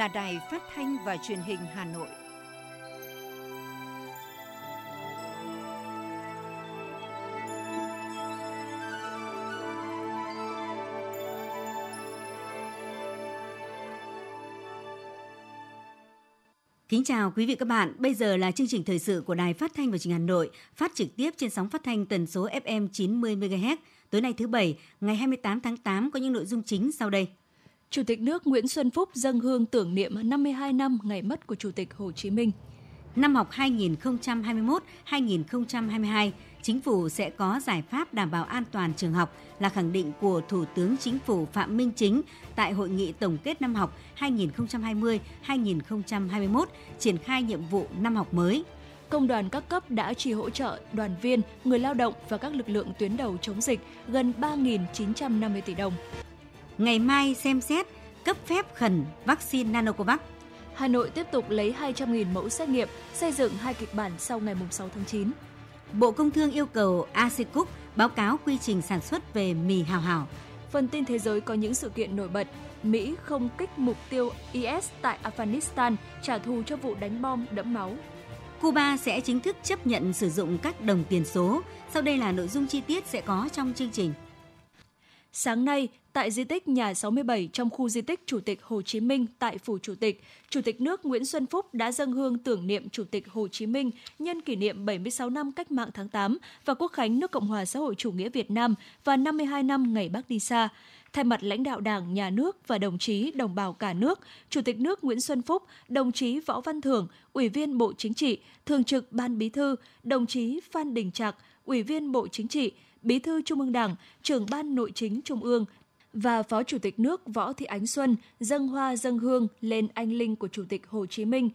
là Đài Phát thanh và Truyền hình Hà Nội. Kính chào quý vị các bạn. Bây giờ là chương trình thời sự của Đài Phát thanh và Truyền hình Hà Nội, phát trực tiếp trên sóng phát thanh tần số FM 90 MHz. Tối nay thứ bảy, ngày 28 tháng 8 có những nội dung chính sau đây. Chủ tịch nước Nguyễn Xuân Phúc dâng hương tưởng niệm 52 năm ngày mất của Chủ tịch Hồ Chí Minh. Năm học 2021-2022, chính phủ sẽ có giải pháp đảm bảo an toàn trường học là khẳng định của Thủ tướng Chính phủ Phạm Minh Chính tại hội nghị tổng kết năm học 2020-2021 triển khai nhiệm vụ năm học mới. Công đoàn các cấp đã chỉ hỗ trợ đoàn viên, người lao động và các lực lượng tuyến đầu chống dịch gần 3.950 tỷ đồng. Ngày mai xem xét cấp phép khẩn vaccine Nanocovax. Hà Nội tiếp tục lấy 200.000 mẫu xét nghiệm, xây dựng hai kịch bản sau ngày 6 tháng 9. Bộ Công Thương yêu cầu ASECUC báo cáo quy trình sản xuất về mì hào hảo. Phần tin thế giới có những sự kiện nổi bật. Mỹ không kích mục tiêu IS tại Afghanistan, trả thù cho vụ đánh bom đẫm máu. Cuba sẽ chính thức chấp nhận sử dụng các đồng tiền số. Sau đây là nội dung chi tiết sẽ có trong chương trình. Sáng nay, tại di tích nhà 67 trong khu di tích Chủ tịch Hồ Chí Minh tại Phủ Chủ tịch, Chủ tịch nước Nguyễn Xuân Phúc đã dâng hương tưởng niệm Chủ tịch Hồ Chí Minh nhân kỷ niệm 76 năm Cách mạng tháng 8 và Quốc khánh nước Cộng hòa xã hội chủ nghĩa Việt Nam và 52 năm ngày Bác đi xa. Thay mặt lãnh đạo Đảng, Nhà nước và đồng chí đồng bào cả nước, Chủ tịch nước Nguyễn Xuân Phúc, đồng chí Võ Văn Thưởng, Ủy viên Bộ Chính trị, Thường trực Ban Bí thư, đồng chí Phan Đình Trạc, Ủy viên Bộ Chính trị, Bí thư Trung ương Đảng, trưởng Ban Nội chính Trung ương và Phó Chủ tịch nước Võ Thị Ánh Xuân dâng hoa dâng hương lên anh linh của Chủ tịch Hồ Chí Minh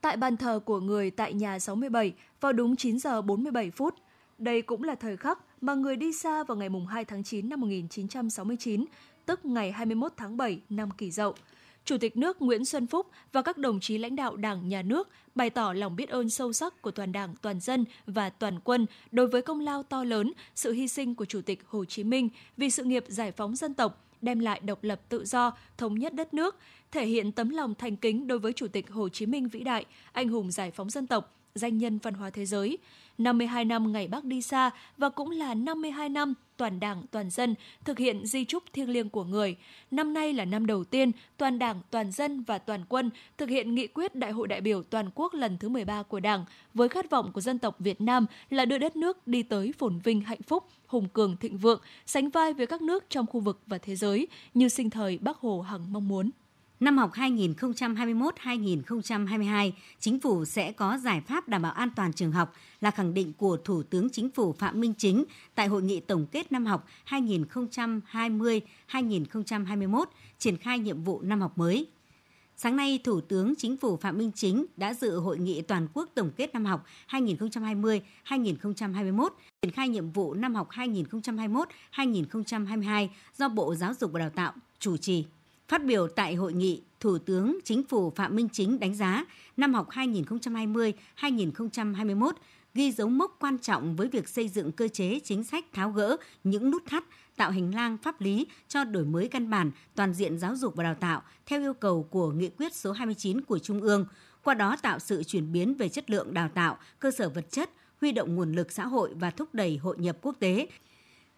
tại bàn thờ của người tại nhà 67 vào đúng 9 giờ 47 phút. Đây cũng là thời khắc mà người đi xa vào ngày 2 tháng 9 năm 1969, tức ngày 21 tháng 7 năm Kỷ Dậu. Chủ tịch nước Nguyễn Xuân Phúc và các đồng chí lãnh đạo Đảng, Nhà nước bày tỏ lòng biết ơn sâu sắc của toàn Đảng, toàn dân và toàn quân đối với công lao to lớn, sự hy sinh của Chủ tịch Hồ Chí Minh vì sự nghiệp giải phóng dân tộc, đem lại độc lập tự do, thống nhất đất nước, thể hiện tấm lòng thành kính đối với Chủ tịch Hồ Chí Minh vĩ đại, anh hùng giải phóng dân tộc, danh nhân văn hóa thế giới. 52 năm ngày Bác đi xa và cũng là 52 năm toàn Đảng, toàn dân thực hiện di trúc thiêng liêng của người. Năm nay là năm đầu tiên toàn Đảng, toàn dân và toàn quân thực hiện nghị quyết Đại hội đại biểu toàn quốc lần thứ 13 của Đảng với khát vọng của dân tộc Việt Nam là đưa đất nước đi tới phồn vinh hạnh phúc, hùng cường thịnh vượng, sánh vai với các nước trong khu vực và thế giới như sinh thời Bác Hồ hằng mong muốn. Năm học 2021-2022, Chính phủ sẽ có giải pháp đảm bảo an toàn trường học là khẳng định của Thủ tướng Chính phủ Phạm Minh Chính tại hội nghị tổng kết năm học 2020-2021 triển khai nhiệm vụ năm học mới. Sáng nay, Thủ tướng Chính phủ Phạm Minh Chính đã dự hội nghị toàn quốc tổng kết năm học 2020-2021 triển khai nhiệm vụ năm học 2021-2022 do Bộ Giáo dục và Đào tạo chủ trì. Phát biểu tại hội nghị, Thủ tướng Chính phủ Phạm Minh Chính đánh giá năm học 2020-2021 ghi dấu mốc quan trọng với việc xây dựng cơ chế chính sách tháo gỡ những nút thắt, tạo hành lang pháp lý cho đổi mới căn bản toàn diện giáo dục và đào tạo theo yêu cầu của nghị quyết số 29 của Trung ương, qua đó tạo sự chuyển biến về chất lượng đào tạo, cơ sở vật chất, huy động nguồn lực xã hội và thúc đẩy hội nhập quốc tế,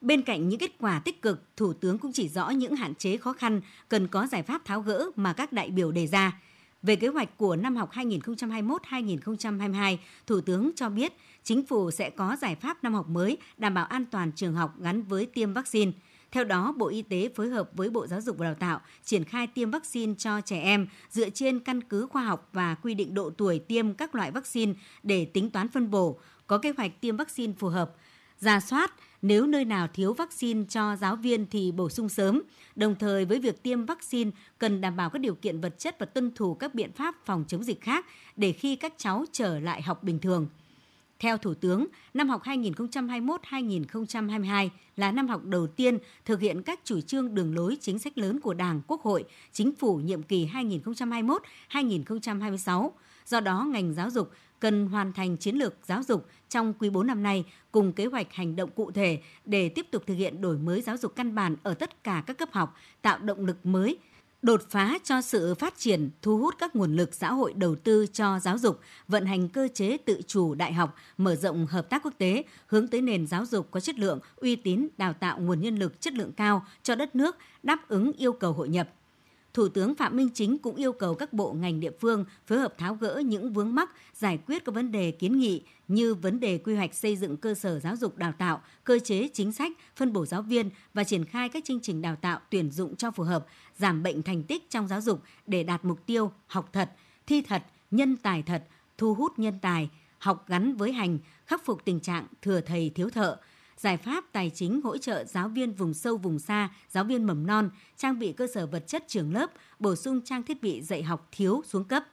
Bên cạnh những kết quả tích cực, Thủ tướng cũng chỉ rõ những hạn chế khó khăn cần có giải pháp tháo gỡ mà các đại biểu đề ra. Về kế hoạch của năm học 2021-2022, Thủ tướng cho biết chính phủ sẽ có giải pháp năm học mới đảm bảo an toàn trường học gắn với tiêm vaccine. Theo đó, Bộ Y tế phối hợp với Bộ Giáo dục và Đào tạo triển khai tiêm vaccine cho trẻ em dựa trên căn cứ khoa học và quy định độ tuổi tiêm các loại vaccine để tính toán phân bổ, có kế hoạch tiêm vaccine phù hợp, ra soát, nếu nơi nào thiếu vaccine cho giáo viên thì bổ sung sớm. Đồng thời với việc tiêm vaccine cần đảm bảo các điều kiện vật chất và tuân thủ các biện pháp phòng chống dịch khác để khi các cháu trở lại học bình thường. Theo Thủ tướng, năm học 2021-2022 là năm học đầu tiên thực hiện các chủ trương đường lối chính sách lớn của Đảng, Quốc hội, Chính phủ nhiệm kỳ 2021-2026. Do đó, ngành giáo dục cần hoàn thành chiến lược giáo dục trong quý 4 năm nay cùng kế hoạch hành động cụ thể để tiếp tục thực hiện đổi mới giáo dục căn bản ở tất cả các cấp học, tạo động lực mới đột phá cho sự phát triển, thu hút các nguồn lực xã hội đầu tư cho giáo dục, vận hành cơ chế tự chủ đại học, mở rộng hợp tác quốc tế, hướng tới nền giáo dục có chất lượng, uy tín, đào tạo nguồn nhân lực chất lượng cao cho đất nước, đáp ứng yêu cầu hội nhập. Thủ tướng Phạm Minh Chính cũng yêu cầu các bộ ngành địa phương phối hợp tháo gỡ những vướng mắc, giải quyết các vấn đề kiến nghị như vấn đề quy hoạch xây dựng cơ sở giáo dục đào tạo, cơ chế chính sách, phân bổ giáo viên và triển khai các chương trình đào tạo tuyển dụng cho phù hợp, giảm bệnh thành tích trong giáo dục để đạt mục tiêu học thật, thi thật, nhân tài thật, thu hút nhân tài, học gắn với hành, khắc phục tình trạng thừa thầy thiếu thợ, giải pháp tài chính hỗ trợ giáo viên vùng sâu vùng xa, giáo viên mầm non, trang bị cơ sở vật chất trường lớp, bổ sung trang thiết bị dạy học thiếu xuống cấp.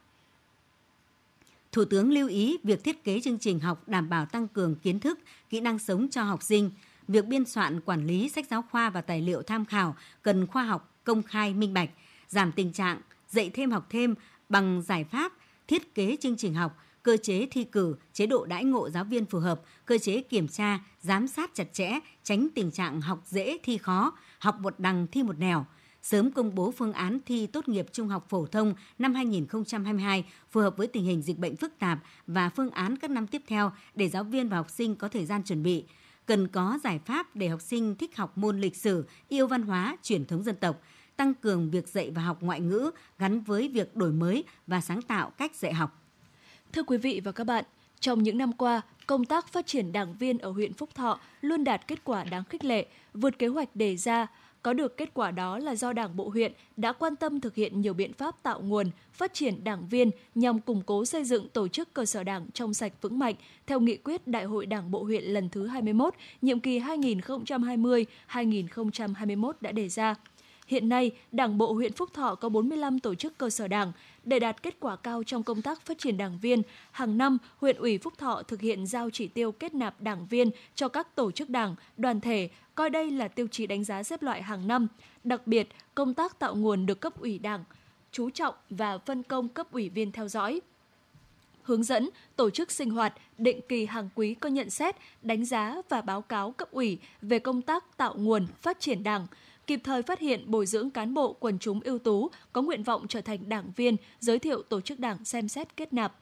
Thủ tướng lưu ý việc thiết kế chương trình học đảm bảo tăng cường kiến thức, kỹ năng sống cho học sinh. Việc biên soạn quản lý sách giáo khoa và tài liệu tham khảo cần khoa học, công khai, minh bạch, giảm tình trạng dạy thêm học thêm bằng giải pháp thiết kế chương trình học, cơ chế thi cử, chế độ đãi ngộ giáo viên phù hợp, cơ chế kiểm tra, giám sát chặt chẽ, tránh tình trạng học dễ thi khó, học một đằng thi một nẻo – sớm công bố phương án thi tốt nghiệp trung học phổ thông năm 2022 phù hợp với tình hình dịch bệnh phức tạp và phương án các năm tiếp theo để giáo viên và học sinh có thời gian chuẩn bị. Cần có giải pháp để học sinh thích học môn lịch sử, yêu văn hóa, truyền thống dân tộc, tăng cường việc dạy và học ngoại ngữ gắn với việc đổi mới và sáng tạo cách dạy học. Thưa quý vị và các bạn, trong những năm qua, công tác phát triển đảng viên ở huyện Phúc Thọ luôn đạt kết quả đáng khích lệ, vượt kế hoạch đề ra, có được kết quả đó là do Đảng bộ huyện đã quan tâm thực hiện nhiều biện pháp tạo nguồn, phát triển đảng viên nhằm củng cố xây dựng tổ chức cơ sở đảng trong sạch vững mạnh theo nghị quyết Đại hội Đảng bộ huyện lần thứ 21, nhiệm kỳ 2020-2021 đã đề ra. Hiện nay, Đảng bộ huyện Phúc Thọ có 45 tổ chức cơ sở đảng. Để đạt kết quả cao trong công tác phát triển đảng viên, hàng năm, huyện ủy Phúc Thọ thực hiện giao chỉ tiêu kết nạp đảng viên cho các tổ chức đảng, đoàn thể, coi đây là tiêu chí đánh giá xếp loại hàng năm. Đặc biệt, công tác tạo nguồn được cấp ủy đảng, chú trọng và phân công cấp ủy viên theo dõi hướng dẫn tổ chức sinh hoạt định kỳ hàng quý có nhận xét, đánh giá và báo cáo cấp ủy về công tác tạo nguồn, phát triển Đảng, kịp thời phát hiện bồi dưỡng cán bộ quần chúng ưu tú có nguyện vọng trở thành đảng viên, giới thiệu tổ chức đảng xem xét kết nạp.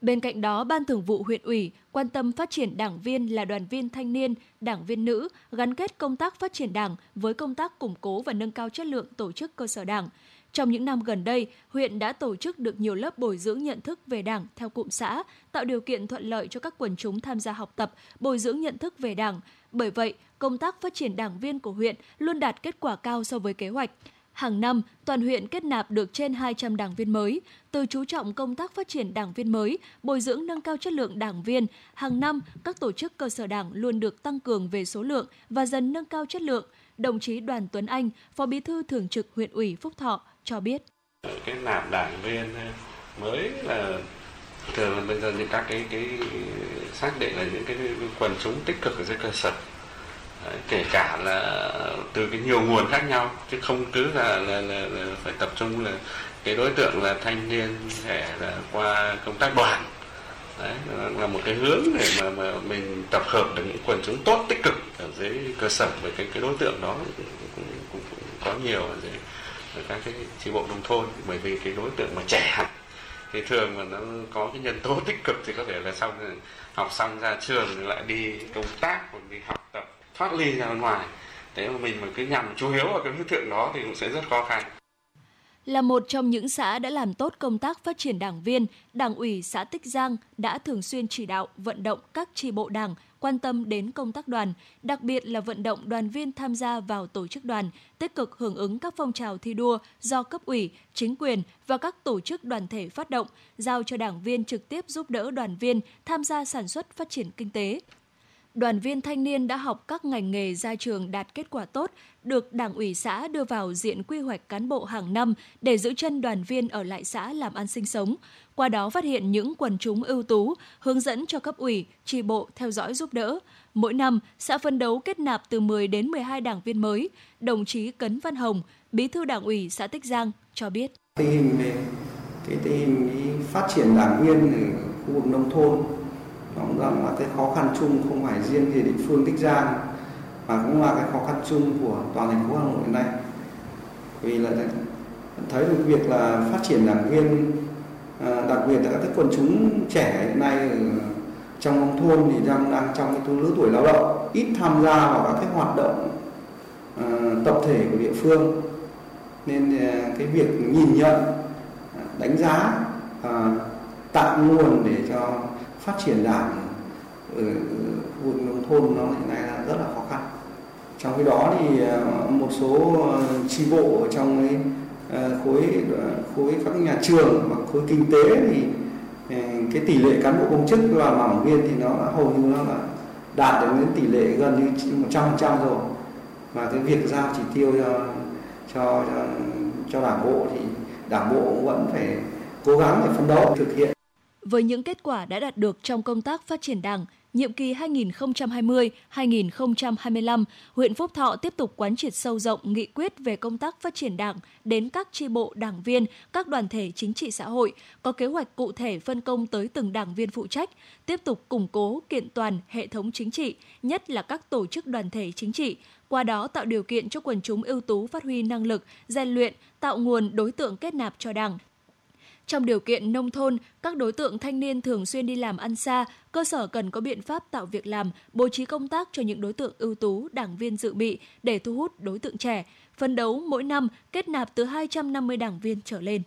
Bên cạnh đó, Ban Thường vụ huyện ủy quan tâm phát triển đảng viên là đoàn viên thanh niên, đảng viên nữ, gắn kết công tác phát triển đảng với công tác củng cố và nâng cao chất lượng tổ chức cơ sở đảng. Trong những năm gần đây, huyện đã tổ chức được nhiều lớp bồi dưỡng nhận thức về Đảng theo cụm xã, tạo điều kiện thuận lợi cho các quần chúng tham gia học tập, bồi dưỡng nhận thức về Đảng. Bởi vậy, công tác phát triển đảng viên của huyện luôn đạt kết quả cao so với kế hoạch. Hàng năm, toàn huyện kết nạp được trên 200 đảng viên mới. Từ chú trọng công tác phát triển đảng viên mới, bồi dưỡng nâng cao chất lượng đảng viên, hàng năm các tổ chức cơ sở đảng luôn được tăng cường về số lượng và dần nâng cao chất lượng. Đồng chí Đoàn Tuấn Anh, Phó Bí thư Thường trực huyện ủy Phúc Thọ cho biết. Cái nạp đảng viên mới là thường là bây giờ những các cái cái xác định là những cái quần chúng tích cực ở dưới cơ sở. Đấy, kể cả là từ cái nhiều nguồn khác nhau chứ không cứ là, là, là, là phải tập trung là cái đối tượng là thanh niên trẻ là qua công tác đoàn. Đấy, là một cái hướng để mà, mà mình tập hợp được những quần chúng tốt tích cực ở dưới cơ sở với cái cái đối tượng đó cũng, cũng, cũng, cũng có nhiều ở dưới ở các cái tri bộ nông thôn. Bởi vì cái đối tượng mà trẻ thì thường mà nó có cái nhân tố tích cực thì có thể là xong học xong ra trường lại đi công tác hoặc đi học tập thoát ly ra ngoài. Thế mà mình mà cứ nhằm chú hiếu vào cái đối tượng đó thì cũng sẽ rất khó khăn. Là một trong những xã đã làm tốt công tác phát triển đảng viên, Đảng ủy xã Tích Giang đã thường xuyên chỉ đạo vận động các tri bộ đảng quan tâm đến công tác đoàn, đặc biệt là vận động đoàn viên tham gia vào tổ chức đoàn, tích cực hưởng ứng các phong trào thi đua do cấp ủy, chính quyền và các tổ chức đoàn thể phát động, giao cho đảng viên trực tiếp giúp đỡ đoàn viên tham gia sản xuất phát triển kinh tế, đoàn viên thanh niên đã học các ngành nghề ra trường đạt kết quả tốt, được Đảng ủy xã đưa vào diện quy hoạch cán bộ hàng năm để giữ chân đoàn viên ở lại xã làm ăn sinh sống. Qua đó phát hiện những quần chúng ưu tú, hướng dẫn cho cấp ủy, tri bộ theo dõi giúp đỡ. Mỗi năm, xã phân đấu kết nạp từ 10 đến 12 đảng viên mới. Đồng chí Cấn Văn Hồng, Bí thư Đảng ủy xã Tích Giang cho biết. Tình hình về cái tình hình phát triển đảng viên ở khu vực nông thôn nó cũng rằng là cái khó khăn chung không phải riêng gì địa phương Tích Giang mà cũng là cái khó khăn chung của toàn thành phố Hà Nội hiện nay vì là thấy được việc là phát triển đảng viên à, đặc biệt là các quần chúng trẻ hiện nay trong nông thôn thì đang đang trong cái lứa tuổi lao động ít tham gia vào các cái hoạt động ờ, tập thể của địa phương. Nên ờ, cái việc nhìn nhận đánh giá tạo nguồn để cho phát triển đảng ở khu vực nông thôn nó hiện nay là rất là khó khăn. Trong cái đó thì một số tri bộ ở trong cái Ờ, khối ờ, khối các nhà trường và khối kinh tế thì ờ, cái tỷ lệ cán bộ công chức và mảng viên thì nó hầu như nó là đạt được đến tỷ lệ gần như một trăm phần trăm rồi. Và cái việc giao chỉ tiêu cho cho cho, cho đảng bộ thì đảng bộ cũng vẫn phải cố gắng để phấn đấu thực hiện. Với những kết quả đã đạt được trong công tác phát triển đảng nhiệm kỳ 2020-2025, huyện Phúc Thọ tiếp tục quán triệt sâu rộng nghị quyết về công tác phát triển đảng đến các tri bộ đảng viên, các đoàn thể chính trị xã hội, có kế hoạch cụ thể phân công tới từng đảng viên phụ trách, tiếp tục củng cố kiện toàn hệ thống chính trị, nhất là các tổ chức đoàn thể chính trị, qua đó tạo điều kiện cho quần chúng ưu tú phát huy năng lực, rèn luyện, tạo nguồn đối tượng kết nạp cho Đảng, trong điều kiện nông thôn, các đối tượng thanh niên thường xuyên đi làm ăn xa, cơ sở cần có biện pháp tạo việc làm, bố trí công tác cho những đối tượng ưu tú, đảng viên dự bị để thu hút đối tượng trẻ, phân đấu mỗi năm kết nạp từ 250 đảng viên trở lên.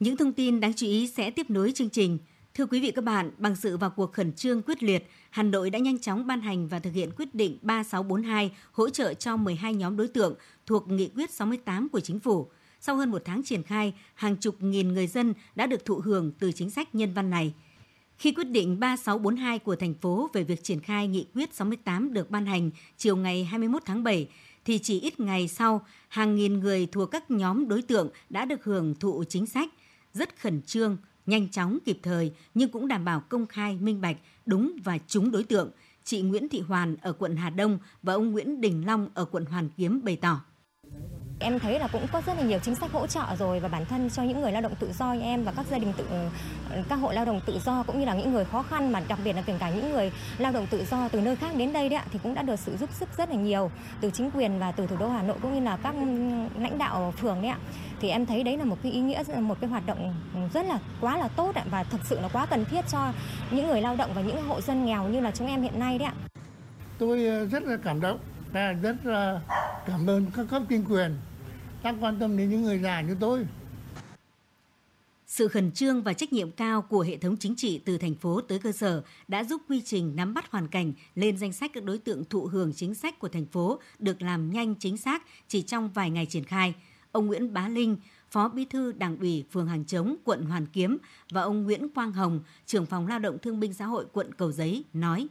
Những thông tin đáng chú ý sẽ tiếp nối chương trình. Thưa quý vị các bạn, bằng sự vào cuộc khẩn trương quyết liệt, Hà Nội đã nhanh chóng ban hành và thực hiện quyết định 3642 hỗ trợ cho 12 nhóm đối tượng thuộc nghị quyết 68 của chính phủ. Sau hơn một tháng triển khai, hàng chục nghìn người dân đã được thụ hưởng từ chính sách nhân văn này. Khi quyết định 3642 của thành phố về việc triển khai nghị quyết 68 được ban hành chiều ngày 21 tháng 7, thì chỉ ít ngày sau, hàng nghìn người thuộc các nhóm đối tượng đã được hưởng thụ chính sách rất khẩn trương, nhanh chóng, kịp thời nhưng cũng đảm bảo công khai, minh bạch, đúng và trúng đối tượng. Chị Nguyễn Thị Hoàn ở quận Hà Đông và ông Nguyễn Đình Long ở quận Hoàn Kiếm bày tỏ. Em thấy là cũng có rất là nhiều chính sách hỗ trợ rồi và bản thân cho những người lao động tự do như em và các gia đình tự, các hộ lao động tự do cũng như là những người khó khăn mà đặc biệt là kể cả những người lao động tự do từ nơi khác đến đây đấy thì cũng đã được sự giúp sức rất là nhiều từ chính quyền và từ thủ đô Hà Nội cũng như là các lãnh đạo phường đấy ạ. Thì em thấy đấy là một cái ý nghĩa, một cái hoạt động rất là, quá là tốt và thực sự là quá cần thiết cho những người lao động và những hộ dân nghèo như là chúng em hiện nay đấy ạ. Tôi ờ, rất là cảm động và rất là cảm ơn các cấp chính quyền đang quan tâm đến những người già như tôi. Sự khẩn trương và trách nhiệm cao của hệ thống chính trị từ thành phố tới cơ sở đã giúp quy trình nắm bắt hoàn cảnh lên danh sách các đối tượng thụ hưởng chính sách của thành phố được làm nhanh chính xác chỉ trong vài ngày triển khai. Ông Nguyễn Bá Linh, Phó Bí thư Đảng ủy phường Hàng Chống, quận Hoàn Kiếm và ông Nguyễn Quang Hồng, trưởng phòng Lao động Thương binh Xã hội quận Cầu Giấy nói: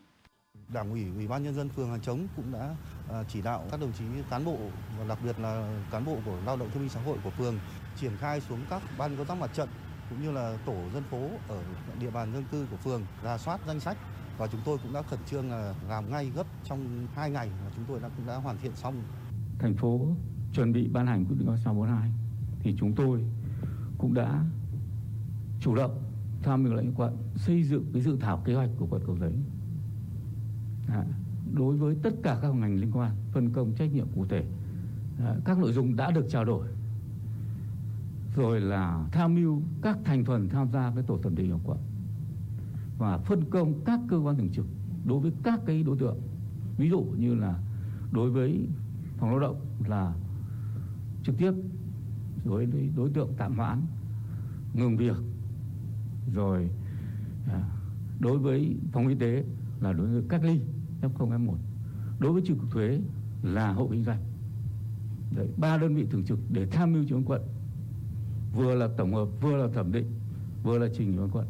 Đảng ủy Ủy ban nhân dân phường Hàng Chống cũng đã à, chỉ đạo các đồng chí cán bộ, và đặc biệt là cán bộ của lao động thương binh xã hội của phường triển khai xuống các ban công tác mặt trận cũng như là tổ dân phố ở địa bàn dân cư của phường ra soát danh sách và chúng tôi cũng đã khẩn trương là làm ngay gấp trong 2 ngày và chúng tôi đã, cũng đã hoàn thiện xong. Thành phố chuẩn bị ban hành quyết định 642 thì chúng tôi cũng đã chủ động tham mưu lãnh quận xây dựng cái dự thảo kế hoạch của quận Cầu Giấy À, đối với tất cả các ngành liên quan, phân công trách nhiệm cụ thể à, các nội dung đã được trao đổi, rồi là tham mưu các thành phần tham gia với tổ thẩm định của quận và phân công các cơ quan thường trực đối với các cái đối tượng. Ví dụ như là đối với phòng lao động là trực tiếp, đối với đối tượng tạm hoãn, ngừng việc, rồi à, đối với phòng y tế là đối với cách ly. F0 F1 đối với chi cục thuế là hộ kinh doanh. Đấy, ba đơn vị thường trực để tham mưu cho quận. Vừa là tổng hợp vừa là thẩm định vừa là trình cho quận.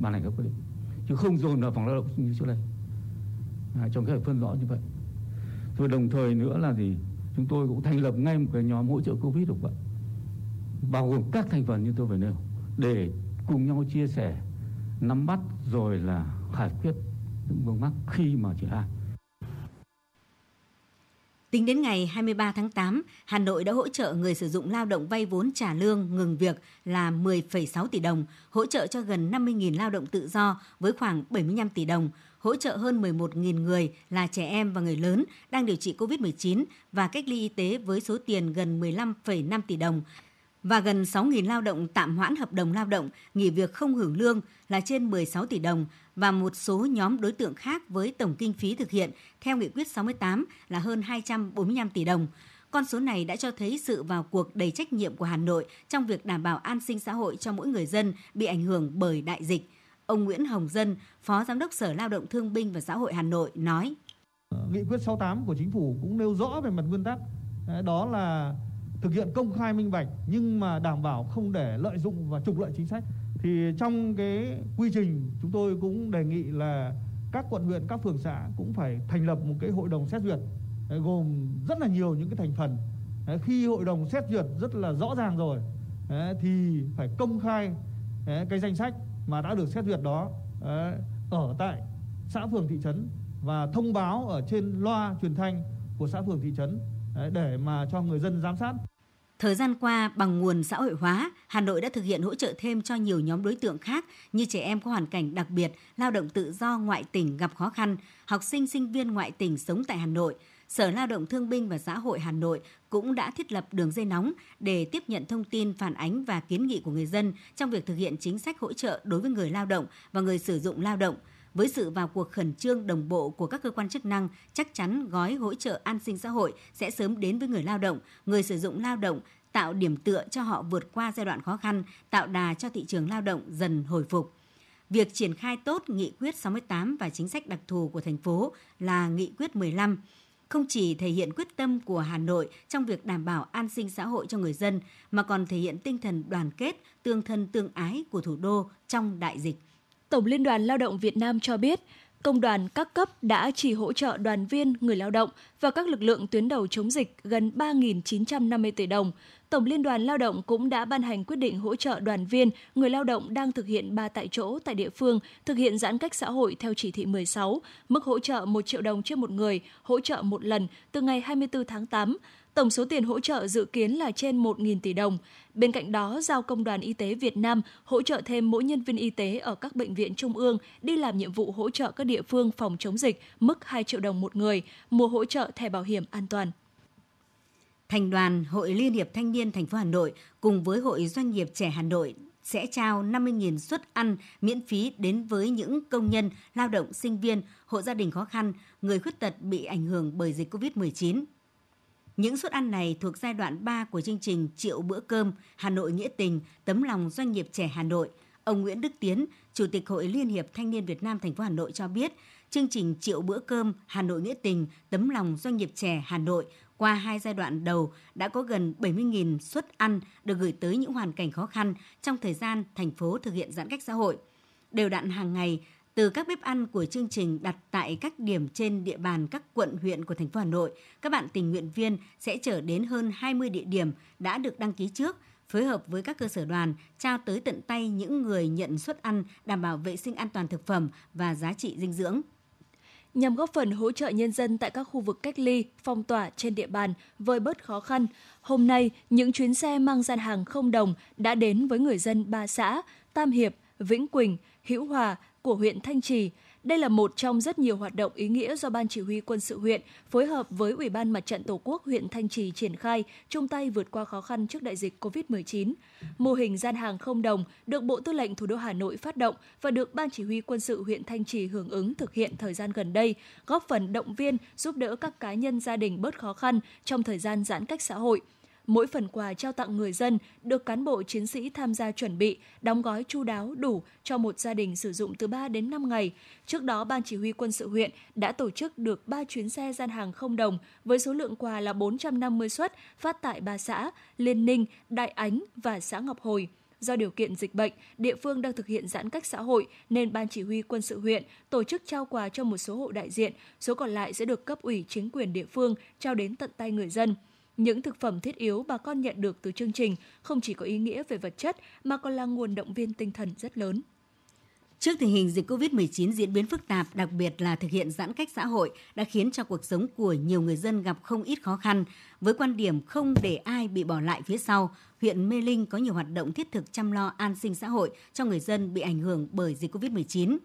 Ban hành các quyết định. Chứ không dồn vào phòng lao động như trước đây. À, trong cái phân rõ như vậy. Rồi đồng thời nữa là gì? Chúng tôi cũng thành lập ngay một cái nhóm hỗ trợ covid được vậy bao gồm các thành phần như tôi vừa nêu. Để cùng nhau chia sẻ nắm bắt rồi là giải quyết những vướng mắc khi mà triển khai. Tính đến ngày 23 tháng 8, Hà Nội đã hỗ trợ người sử dụng lao động vay vốn trả lương ngừng việc là 10,6 tỷ đồng, hỗ trợ cho gần 50.000 lao động tự do với khoảng 75 tỷ đồng, hỗ trợ hơn 11.000 người là trẻ em và người lớn đang điều trị COVID-19 và cách ly y tế với số tiền gần 15,5 tỷ đồng và gần 6.000 lao động tạm hoãn hợp đồng lao động, nghỉ việc không hưởng lương là trên 16 tỷ đồng và một số nhóm đối tượng khác với tổng kinh phí thực hiện theo nghị quyết 68 là hơn 245 tỷ đồng. Con số này đã cho thấy sự vào cuộc đầy trách nhiệm của Hà Nội trong việc đảm bảo an sinh xã hội cho mỗi người dân bị ảnh hưởng bởi đại dịch. Ông Nguyễn Hồng Dân, Phó Giám đốc Sở Lao động Thương binh và Xã hội Hà Nội nói. Nghị quyết 68 của chính phủ cũng nêu rõ về mặt nguyên tắc, à, đó là thực hiện công khai minh bạch nhưng mà đảm bảo không để lợi dụng và trục lợi chính sách. Thì trong cái quy trình chúng tôi cũng đề nghị là các quận huyện, các phường xã cũng phải thành lập một cái hội đồng xét duyệt gồm rất là nhiều những cái thành phần. Khi hội đồng xét duyệt rất là rõ ràng rồi thì phải công khai cái danh sách mà đã được xét duyệt đó ở tại xã phường thị trấn và thông báo ở trên loa truyền thanh của xã phường thị trấn để mà cho người dân giám sát. Thời gian qua, bằng nguồn xã hội hóa, Hà Nội đã thực hiện hỗ trợ thêm cho nhiều nhóm đối tượng khác như trẻ em có hoàn cảnh đặc biệt, lao động tự do ngoại tỉnh gặp khó khăn, học sinh sinh viên ngoại tỉnh sống tại Hà Nội. Sở Lao động Thương binh và Xã hội Hà Nội cũng đã thiết lập đường dây nóng để tiếp nhận thông tin phản ánh và kiến nghị của người dân trong việc thực hiện chính sách hỗ trợ đối với người lao động và người sử dụng lao động. Với sự vào cuộc khẩn trương đồng bộ của các cơ quan chức năng, chắc chắn gói hỗ trợ an sinh xã hội sẽ sớm đến với người lao động, người sử dụng lao động, tạo điểm tựa cho họ vượt qua giai đoạn khó khăn, tạo đà cho thị trường lao động dần hồi phục. Việc triển khai tốt nghị quyết 68 và chính sách đặc thù của thành phố là nghị quyết 15 không chỉ thể hiện quyết tâm của Hà Nội trong việc đảm bảo an sinh xã hội cho người dân mà còn thể hiện tinh thần đoàn kết, tương thân tương ái của thủ đô trong đại dịch. Tổng Liên đoàn Lao động Việt Nam cho biết, công đoàn các cấp đã chỉ hỗ trợ đoàn viên, người lao động và các lực lượng tuyến đầu chống dịch gần 3.950 tỷ đồng. Tổng Liên đoàn Lao động cũng đã ban hành quyết định hỗ trợ đoàn viên, người lao động đang thực hiện ba tại chỗ tại địa phương, thực hiện giãn cách xã hội theo chỉ thị 16, mức hỗ trợ 1 triệu đồng trên một người, hỗ trợ một lần từ ngày 24 tháng 8. Tổng số tiền hỗ trợ dự kiến là trên 1.000 tỷ đồng. Bên cạnh đó, giao Công đoàn Y tế Việt Nam hỗ trợ thêm mỗi nhân viên y tế ở các bệnh viện trung ương đi làm nhiệm vụ hỗ trợ các địa phương phòng chống dịch mức 2 triệu đồng một người, mua hỗ trợ thẻ bảo hiểm an toàn. Thành đoàn Hội Liên hiệp Thanh niên thành phố Hà Nội cùng với Hội Doanh nghiệp trẻ Hà Nội sẽ trao 50.000 suất ăn miễn phí đến với những công nhân, lao động, sinh viên, hộ gia đình khó khăn, người khuyết tật bị ảnh hưởng bởi dịch COVID-19. Những suất ăn này thuộc giai đoạn 3 của chương trình Triệu bữa cơm Hà Nội nghĩa tình, tấm lòng doanh nghiệp trẻ Hà Nội. Ông Nguyễn Đức Tiến, Chủ tịch Hội Liên hiệp Thanh niên Việt Nam thành phố Hà Nội cho biết, chương trình Triệu bữa cơm Hà Nội nghĩa tình, tấm lòng doanh nghiệp trẻ Hà Nội qua hai giai đoạn đầu đã có gần 70.000 suất ăn được gửi tới những hoàn cảnh khó khăn trong thời gian thành phố thực hiện giãn cách xã hội. Đều đặn hàng ngày, từ các bếp ăn của chương trình đặt tại các điểm trên địa bàn các quận huyện của thành phố Hà Nội, các bạn tình nguyện viên sẽ trở đến hơn 20 địa điểm đã được đăng ký trước, phối hợp với các cơ sở đoàn trao tới tận tay những người nhận suất ăn đảm bảo vệ sinh an toàn thực phẩm và giá trị dinh dưỡng nhằm góp phần hỗ trợ nhân dân tại các khu vực cách ly, phong tỏa trên địa bàn vơi bớt khó khăn. Hôm nay, những chuyến xe mang gian hàng không đồng đã đến với người dân ba xã Tam Hiệp, Vĩnh Quỳnh, Hữu Hòa của huyện Thanh Trì đây là một trong rất nhiều hoạt động ý nghĩa do Ban Chỉ huy quân sự huyện phối hợp với Ủy ban Mặt trận Tổ quốc huyện Thanh Trì triển khai, chung tay vượt qua khó khăn trước đại dịch COVID-19. Mô hình gian hàng không đồng được Bộ Tư lệnh Thủ đô Hà Nội phát động và được Ban Chỉ huy quân sự huyện Thanh Trì hưởng ứng thực hiện thời gian gần đây, góp phần động viên giúp đỡ các cá nhân gia đình bớt khó khăn trong thời gian giãn cách xã hội – Mỗi phần quà trao tặng người dân được cán bộ chiến sĩ tham gia chuẩn bị, đóng gói chu đáo đủ cho một gia đình sử dụng từ 3 đến 5 ngày. Trước đó, Ban Chỉ huy quân sự huyện đã tổ chức được 3 chuyến xe gian hàng không đồng với số lượng quà là 450 suất phát tại ba xã Liên Ninh, Đại Ánh và xã Ngọc Hồi. Do điều kiện dịch bệnh, địa phương đang thực hiện giãn cách xã hội nên Ban Chỉ huy quân sự huyện tổ chức trao quà cho một số hộ đại diện, số còn lại sẽ được cấp ủy chính quyền địa phương trao đến tận tay người dân. Những thực phẩm thiết yếu bà con nhận được từ chương trình không chỉ có ý nghĩa về vật chất mà còn là nguồn động viên tinh thần rất lớn. Trước tình hình dịch COVID-19 diễn biến phức tạp, đặc biệt là thực hiện giãn cách xã hội đã khiến cho cuộc sống của nhiều người dân gặp không ít khó khăn. Với quan điểm không để ai bị bỏ lại phía sau, huyện Mê Linh có nhiều hoạt động thiết thực chăm lo an sinh xã hội cho người dân bị ảnh hưởng bởi dịch COVID-19.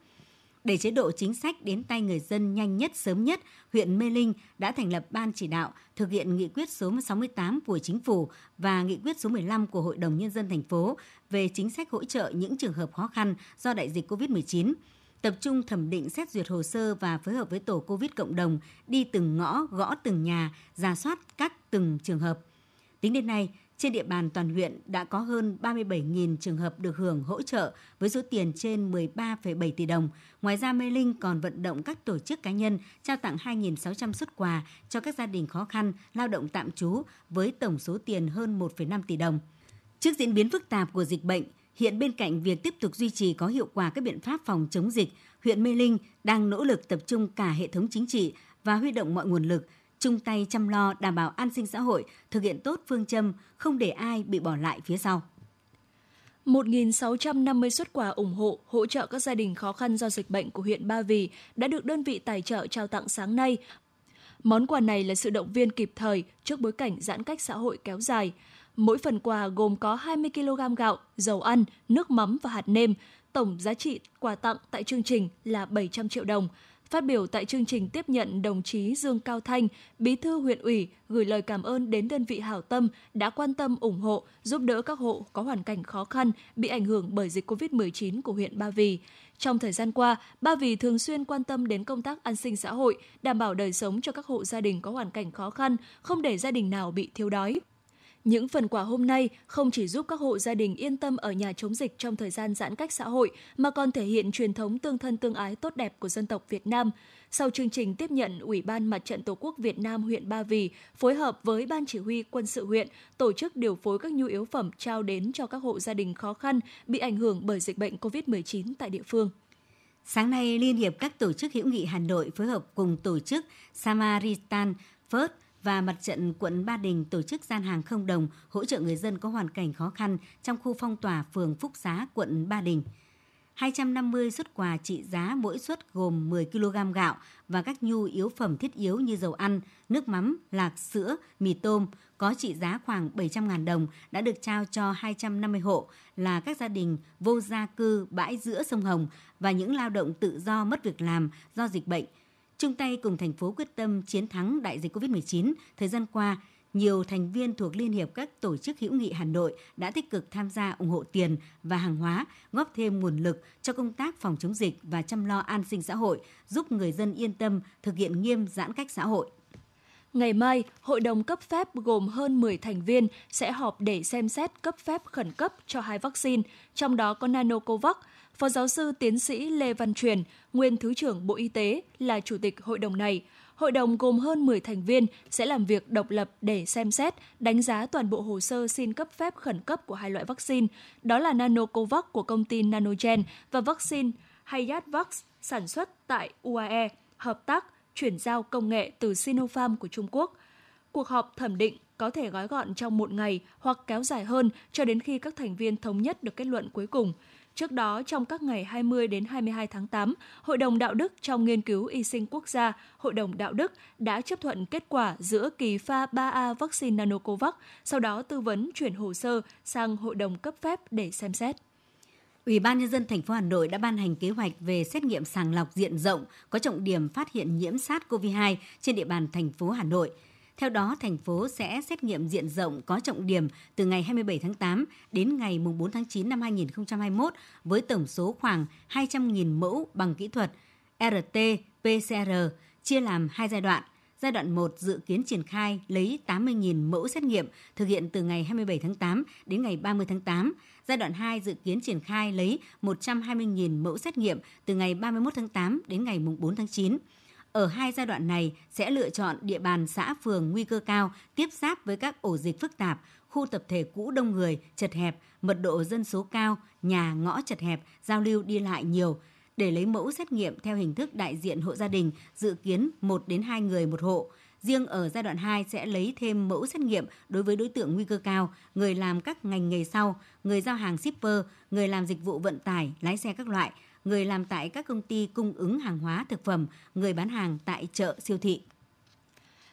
Để chế độ chính sách đến tay người dân nhanh nhất sớm nhất, huyện Mê Linh đã thành lập ban chỉ đạo thực hiện nghị quyết số 68 của chính phủ và nghị quyết số 15 của Hội đồng nhân dân thành phố về chính sách hỗ trợ những trường hợp khó khăn do đại dịch COVID-19 tập trung thẩm định xét duyệt hồ sơ và phối hợp với tổ COVID cộng đồng đi từng ngõ, gõ từng nhà, ra soát các từng trường hợp. Tính đến nay, trên địa bàn toàn huyện đã có hơn 37.000 trường hợp được hưởng hỗ trợ với số tiền trên 13,7 tỷ đồng. Ngoài ra, Mê Linh còn vận động các tổ chức cá nhân trao tặng 2.600 xuất quà cho các gia đình khó khăn, lao động tạm trú với tổng số tiền hơn 1,5 tỷ đồng. Trước diễn biến phức tạp của dịch bệnh, hiện bên cạnh việc tiếp tục duy trì có hiệu quả các biện pháp phòng chống dịch, huyện Mê Linh đang nỗ lực tập trung cả hệ thống chính trị và huy động mọi nguồn lực – chung tay chăm lo đảm bảo an sinh xã hội, thực hiện tốt phương châm không để ai bị bỏ lại phía sau. 1.650 xuất quà ủng hộ, hỗ trợ các gia đình khó khăn do dịch bệnh của huyện Ba Vì đã được đơn vị tài trợ trao tặng sáng nay. Món quà này là sự động viên kịp thời trước bối cảnh giãn cách xã hội kéo dài. Mỗi phần quà gồm có 20 kg gạo, dầu ăn, nước mắm và hạt nêm. Tổng giá trị quà tặng tại chương trình là 700 triệu đồng. Phát biểu tại chương trình tiếp nhận, đồng chí Dương Cao Thanh, Bí thư huyện ủy, gửi lời cảm ơn đến đơn vị hảo tâm đã quan tâm ủng hộ, giúp đỡ các hộ có hoàn cảnh khó khăn bị ảnh hưởng bởi dịch COVID-19 của huyện Ba Vì. Trong thời gian qua, Ba Vì thường xuyên quan tâm đến công tác an sinh xã hội, đảm bảo đời sống cho các hộ gia đình có hoàn cảnh khó khăn, không để gia đình nào bị thiếu đói. Những phần quà hôm nay không chỉ giúp các hộ gia đình yên tâm ở nhà chống dịch trong thời gian giãn cách xã hội, mà còn thể hiện truyền thống tương thân tương ái tốt đẹp của dân tộc Việt Nam. Sau chương trình tiếp nhận, Ủy ban Mặt trận Tổ quốc Việt Nam huyện Ba Vì phối hợp với Ban Chỉ huy Quân sự huyện tổ chức điều phối các nhu yếu phẩm trao đến cho các hộ gia đình khó khăn bị ảnh hưởng bởi dịch bệnh COVID-19 tại địa phương. Sáng nay, Liên hiệp các tổ chức hữu nghị Hà Nội phối hợp cùng tổ chức Samaritan First và mặt trận quận Ba Đình tổ chức gian hàng không đồng hỗ trợ người dân có hoàn cảnh khó khăn trong khu phong tỏa phường Phúc Xá, quận Ba Đình. 250 xuất quà trị giá mỗi suất gồm 10 kg gạo và các nhu yếu phẩm thiết yếu như dầu ăn, nước mắm, lạc, sữa, mì tôm có trị giá khoảng 700.000 đồng đã được trao cho 250 hộ là các gia đình vô gia cư bãi giữa sông Hồng và những lao động tự do mất việc làm do dịch bệnh – chung tay cùng thành phố quyết tâm chiến thắng đại dịch COVID-19, thời gian qua, nhiều thành viên thuộc Liên hiệp các tổ chức hữu nghị Hà Nội đã tích cực tham gia ủng hộ tiền và hàng hóa, góp thêm nguồn lực cho công tác phòng chống dịch và chăm lo an sinh xã hội, giúp người dân yên tâm thực hiện nghiêm giãn cách xã hội. Ngày mai, Hội đồng cấp phép gồm hơn 10 thành viên sẽ họp để xem xét cấp phép khẩn cấp cho hai vaccine, trong đó có Nanocovax Phó giáo sư tiến sĩ Lê Văn Truyền, nguyên Thứ trưởng Bộ Y tế, là chủ tịch hội đồng này. Hội đồng gồm hơn 10 thành viên sẽ làm việc độc lập để xem xét, đánh giá toàn bộ hồ sơ xin cấp phép khẩn cấp của hai loại vaccine, đó là Nanocovax của công ty Nanogen và vaccine Hayatvax sản xuất tại UAE, hợp tác chuyển giao công nghệ từ Sinopharm của Trung Quốc. Cuộc họp thẩm định có thể gói gọn trong một ngày hoặc kéo dài hơn cho đến khi các thành viên thống nhất được kết luận cuối cùng. Trước đó, trong các ngày 20 đến 22 tháng 8, Hội đồng Đạo đức trong nghiên cứu y sinh quốc gia, Hội đồng Đạo đức đã chấp thuận kết quả giữa kỳ pha 3A vaccine Nanocovax, sau đó tư vấn chuyển hồ sơ sang Hội đồng cấp phép để xem xét. Ủy ban nhân dân thành phố Hà Nội đã ban hành kế hoạch về xét nghiệm sàng lọc diện rộng có trọng điểm phát hiện nhiễm SARS-CoV-2 trên địa bàn thành phố Hà Nội. Theo đó, thành phố sẽ xét nghiệm diện rộng có trọng điểm từ ngày 27 tháng 8 đến ngày 4 tháng 9 năm 2021 với tổng số khoảng 200.000 mẫu bằng kỹ thuật RT-PCR chia làm hai giai đoạn. Giai đoạn 1 dự kiến triển khai lấy 80.000 mẫu xét nghiệm thực hiện từ ngày 27 tháng 8 đến ngày 30 tháng 8. Giai đoạn 2 dự kiến triển khai lấy 120.000 mẫu xét nghiệm từ ngày 31 tháng 8 đến ngày 4 tháng 9. Ở hai giai đoạn này sẽ lựa chọn địa bàn xã phường nguy cơ cao tiếp giáp với các ổ dịch phức tạp, khu tập thể cũ đông người, chật hẹp, mật độ dân số cao, nhà ngõ chật hẹp, giao lưu đi lại nhiều, để lấy mẫu xét nghiệm theo hình thức đại diện hộ gia đình, dự kiến 1 đến 2 người một hộ. Riêng ở giai đoạn 2 sẽ lấy thêm mẫu xét nghiệm đối với đối tượng nguy cơ cao, người làm các ngành nghề sau, người giao hàng shipper, người làm dịch vụ vận tải, lái xe các loại, người làm tại các công ty cung ứng hàng hóa thực phẩm, người bán hàng tại chợ siêu thị.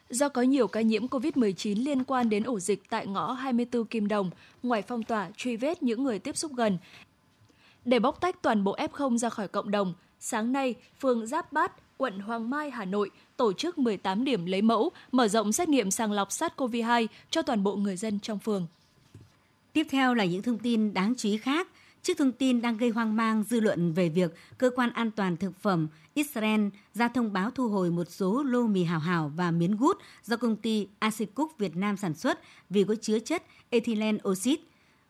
Do có nhiều ca nhiễm COVID-19 liên quan đến ổ dịch tại ngõ 24 Kim Đồng, ngoài phong tỏa truy vết những người tiếp xúc gần, để bóc tách toàn bộ F0 ra khỏi cộng đồng, sáng nay, phường Giáp Bát, quận Hoàng Mai, Hà Nội tổ chức 18 điểm lấy mẫu, mở rộng xét nghiệm sàng lọc SARS-CoV-2 cho toàn bộ người dân trong phường. Tiếp theo là những thông tin đáng chú ý khác. Trước thông tin đang gây hoang mang dư luận về việc Cơ quan An toàn Thực phẩm Israel ra thông báo thu hồi một số lô mì hảo hảo và miến gút do công ty Asicook Việt Nam sản xuất vì có chứa chất ethylene oxide.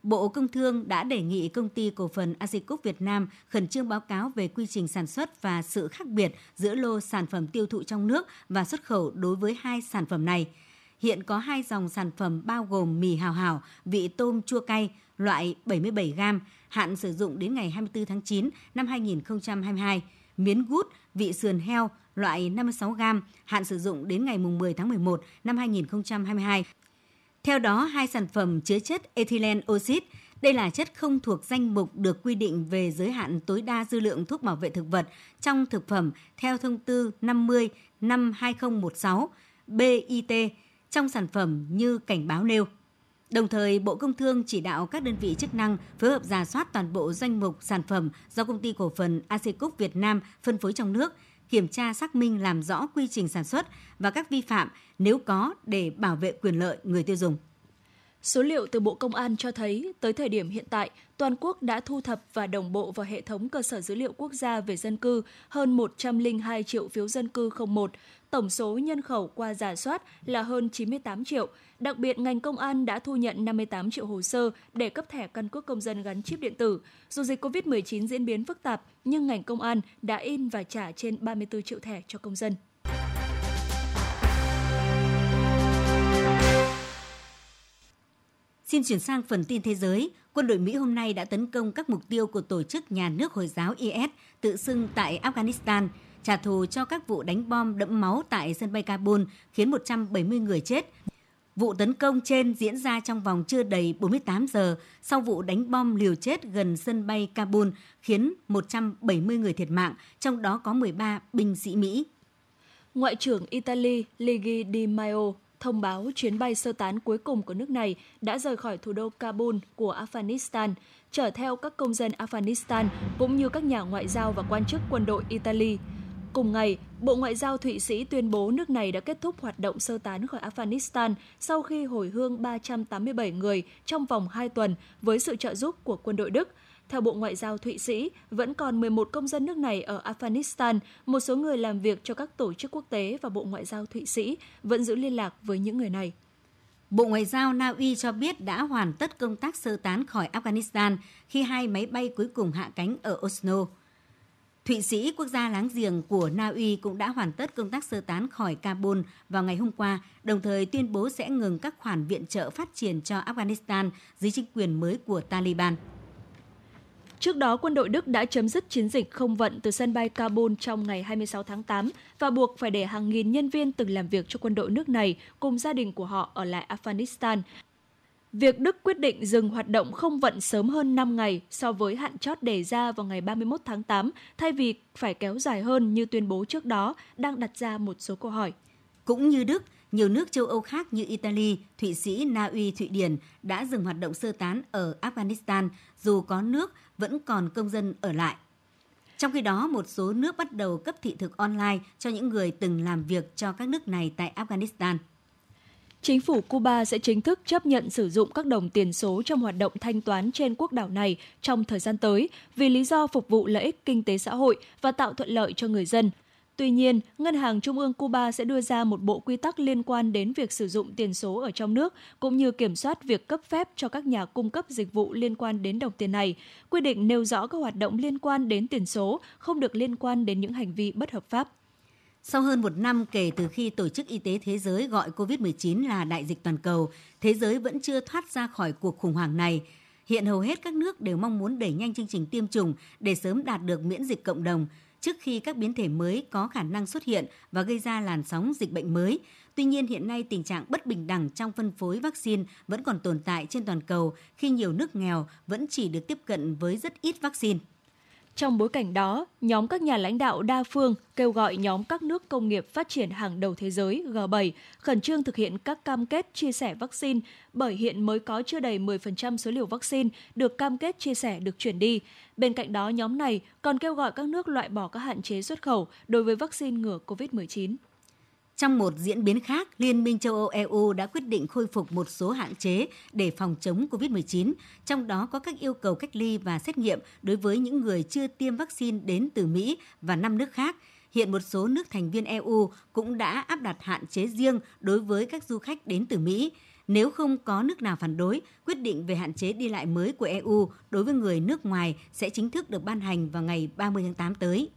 Bộ Công Thương đã đề nghị công ty cổ phần Azicup Việt Nam khẩn trương báo cáo về quy trình sản xuất và sự khác biệt giữa lô sản phẩm tiêu thụ trong nước và xuất khẩu đối với hai sản phẩm này. Hiện có hai dòng sản phẩm bao gồm mì hào hảo, vị tôm chua cay, loại 77 gram, hạn sử dụng đến ngày 24 tháng 9 năm 2022, miến gút, vị sườn heo, loại 56 gram, hạn sử dụng đến ngày 10 tháng 11 năm 2022. Theo đó, hai sản phẩm chứa chất ethylene oxide đây là chất không thuộc danh mục được quy định về giới hạn tối đa dư lượng thuốc bảo vệ thực vật trong thực phẩm theo thông tư 50 năm 2016 BIT trong sản phẩm như cảnh báo nêu. Đồng thời, Bộ Công Thương chỉ đạo các đơn vị chức năng phối hợp giả soát toàn bộ danh mục sản phẩm do công ty cổ phần Acecook Việt Nam phân phối trong nước, kiểm tra xác minh làm rõ quy trình sản xuất và các vi phạm nếu có để bảo vệ quyền lợi người tiêu dùng. Số liệu từ Bộ Công an cho thấy, tới thời điểm hiện tại, toàn quốc đã thu thập và đồng bộ vào hệ thống cơ sở dữ liệu quốc gia về dân cư hơn 102 triệu phiếu dân cư 01, tổng số nhân khẩu qua giả soát là hơn 98 triệu. Đặc biệt, ngành công an đã thu nhận 58 triệu hồ sơ để cấp thẻ căn cước công dân gắn chip điện tử. Dù dịch COVID-19 diễn biến phức tạp, nhưng ngành công an đã in và trả trên 34 triệu thẻ cho công dân. Xin chuyển sang phần tin thế giới. Quân đội Mỹ hôm nay đã tấn công các mục tiêu của tổ chức nhà nước Hồi giáo IS tự xưng tại Afghanistan, trả thù cho các vụ đánh bom đẫm máu tại sân bay Kabul khiến 170 người chết. Vụ tấn công trên diễn ra trong vòng chưa đầy 48 giờ sau vụ đánh bom liều chết gần sân bay Kabul khiến 170 người thiệt mạng, trong đó có 13 binh sĩ Mỹ. Ngoại trưởng Italy Luigi Di Maio thông báo chuyến bay sơ tán cuối cùng của nước này đã rời khỏi thủ đô Kabul của Afghanistan, chở theo các công dân Afghanistan cũng như các nhà ngoại giao và quan chức quân đội Italy. Cùng ngày, Bộ Ngoại giao Thụy Sĩ tuyên bố nước này đã kết thúc hoạt động sơ tán khỏi Afghanistan sau khi hồi hương 387 người trong vòng 2 tuần với sự trợ giúp của quân đội Đức – theo Bộ Ngoại giao Thụy Sĩ, vẫn còn 11 công dân nước này ở Afghanistan, một số người làm việc cho các tổ chức quốc tế và Bộ Ngoại giao Thụy Sĩ vẫn giữ liên lạc với những người này. Bộ Ngoại giao Na Uy cho biết đã hoàn tất công tác sơ tán khỏi Afghanistan khi hai máy bay cuối cùng hạ cánh ở Oslo. Thụy Sĩ, quốc gia láng giềng của Na Uy cũng đã hoàn tất công tác sơ tán khỏi Kabul vào ngày hôm qua, đồng thời tuyên bố sẽ ngừng các khoản viện trợ phát triển cho Afghanistan dưới chính quyền mới của Taliban. Trước đó, quân đội Đức đã chấm dứt chiến dịch không vận từ sân bay Kabul trong ngày 26 tháng 8 và buộc phải để hàng nghìn nhân viên từng làm việc cho quân đội nước này cùng gia đình của họ ở lại Afghanistan. Việc Đức quyết định dừng hoạt động không vận sớm hơn 5 ngày so với hạn chót đề ra vào ngày 31 tháng 8 thay vì phải kéo dài hơn như tuyên bố trước đó đang đặt ra một số câu hỏi. Cũng như Đức, nhiều nước châu Âu khác như Italy, Thụy Sĩ, Na Uy, Thụy Điển đã dừng hoạt động sơ tán ở Afghanistan dù có nước vẫn còn công dân ở lại. Trong khi đó, một số nước bắt đầu cấp thị thực online cho những người từng làm việc cho các nước này tại Afghanistan. Chính phủ Cuba sẽ chính thức chấp nhận sử dụng các đồng tiền số trong hoạt động thanh toán trên quốc đảo này trong thời gian tới vì lý do phục vụ lợi ích kinh tế xã hội và tạo thuận lợi cho người dân – Tuy nhiên, Ngân hàng Trung ương Cuba sẽ đưa ra một bộ quy tắc liên quan đến việc sử dụng tiền số ở trong nước, cũng như kiểm soát việc cấp phép cho các nhà cung cấp dịch vụ liên quan đến đồng tiền này. Quy định nêu rõ các hoạt động liên quan đến tiền số không được liên quan đến những hành vi bất hợp pháp. Sau hơn một năm kể từ khi Tổ chức Y tế Thế giới gọi COVID-19 là đại dịch toàn cầu, thế giới vẫn chưa thoát ra khỏi cuộc khủng hoảng này. Hiện hầu hết các nước đều mong muốn đẩy nhanh chương trình tiêm chủng để sớm đạt được miễn dịch cộng đồng – trước khi các biến thể mới có khả năng xuất hiện và gây ra làn sóng dịch bệnh mới. Tuy nhiên, hiện nay tình trạng bất bình đẳng trong phân phối vaccine vẫn còn tồn tại trên toàn cầu khi nhiều nước nghèo vẫn chỉ được tiếp cận với rất ít vaccine. Trong bối cảnh đó, nhóm các nhà lãnh đạo đa phương kêu gọi nhóm các nước công nghiệp phát triển hàng đầu thế giới G7 khẩn trương thực hiện các cam kết chia sẻ vaccine bởi hiện mới có chưa đầy 10% số liều vaccine được cam kết chia sẻ được chuyển đi. Bên cạnh đó, nhóm này còn kêu gọi các nước loại bỏ các hạn chế xuất khẩu đối với vaccine ngừa COVID-19. Trong một diễn biến khác, Liên minh châu Âu EU đã quyết định khôi phục một số hạn chế để phòng chống COVID-19, trong đó có các yêu cầu cách ly và xét nghiệm đối với những người chưa tiêm vaccine đến từ Mỹ và năm nước khác. Hiện một số nước thành viên EU cũng đã áp đặt hạn chế riêng đối với các du khách đến từ Mỹ. Nếu không có nước nào phản đối, quyết định về hạn chế đi lại mới của EU đối với người nước ngoài sẽ chính thức được ban hành vào ngày 30 tháng 8 tới.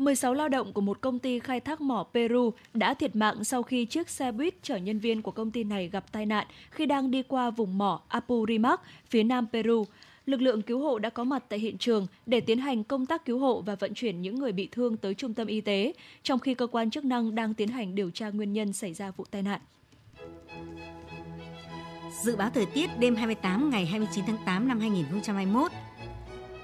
16 lao động của một công ty khai thác mỏ Peru đã thiệt mạng sau khi chiếc xe buýt chở nhân viên của công ty này gặp tai nạn khi đang đi qua vùng mỏ Apurimac, phía nam Peru. Lực lượng cứu hộ đã có mặt tại hiện trường để tiến hành công tác cứu hộ và vận chuyển những người bị thương tới trung tâm y tế, trong khi cơ quan chức năng đang tiến hành điều tra nguyên nhân xảy ra vụ tai nạn. Dự báo thời tiết đêm 28 ngày 29 tháng 8 năm 2021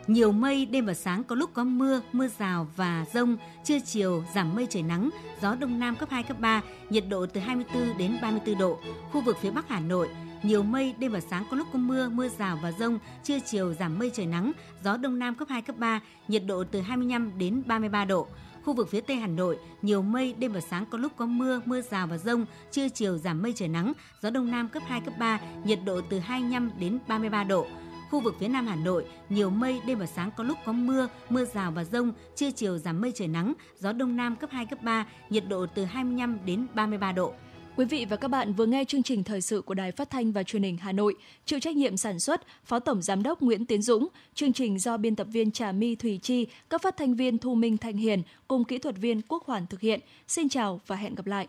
nhiều mây, đêm và sáng có lúc có mưa, mưa rào và rông, trưa chiều giảm mây trời nắng, gió đông nam cấp 2, cấp 3, nhiệt độ từ 24 đến 34 độ. Khu vực phía Bắc Hà Nội, nhiều mây, đêm và sáng có lúc có mưa, mưa rào và rông, trưa chiều giảm mây trời nắng, gió đông nam cấp 2, cấp 3, nhiệt độ từ 25 đến 33 độ. Khu vực phía Tây Hà Nội, nhiều mây, đêm và sáng có lúc có mưa, mưa rào và rông, trưa chiều giảm mây trời nắng, gió đông nam cấp 2, cấp 3, nhiệt độ từ 25 đến 33 độ. Khu vực phía Nam Hà Nội, nhiều mây, đêm và sáng có lúc có mưa, mưa rào và rông, trưa chiều giảm mây trời nắng, gió đông nam cấp 2, cấp 3, nhiệt độ từ 25 đến 33 độ. Quý vị và các bạn vừa nghe chương trình thời sự của Đài Phát thanh và Truyền hình Hà Nội, chịu trách nhiệm sản xuất Phó Tổng giám đốc Nguyễn Tiến Dũng, chương trình do biên tập viên Trà My Thủy Chi, các phát thanh viên Thu Minh Thanh Hiền cùng kỹ thuật viên Quốc Hoàn thực hiện. Xin chào và hẹn gặp lại.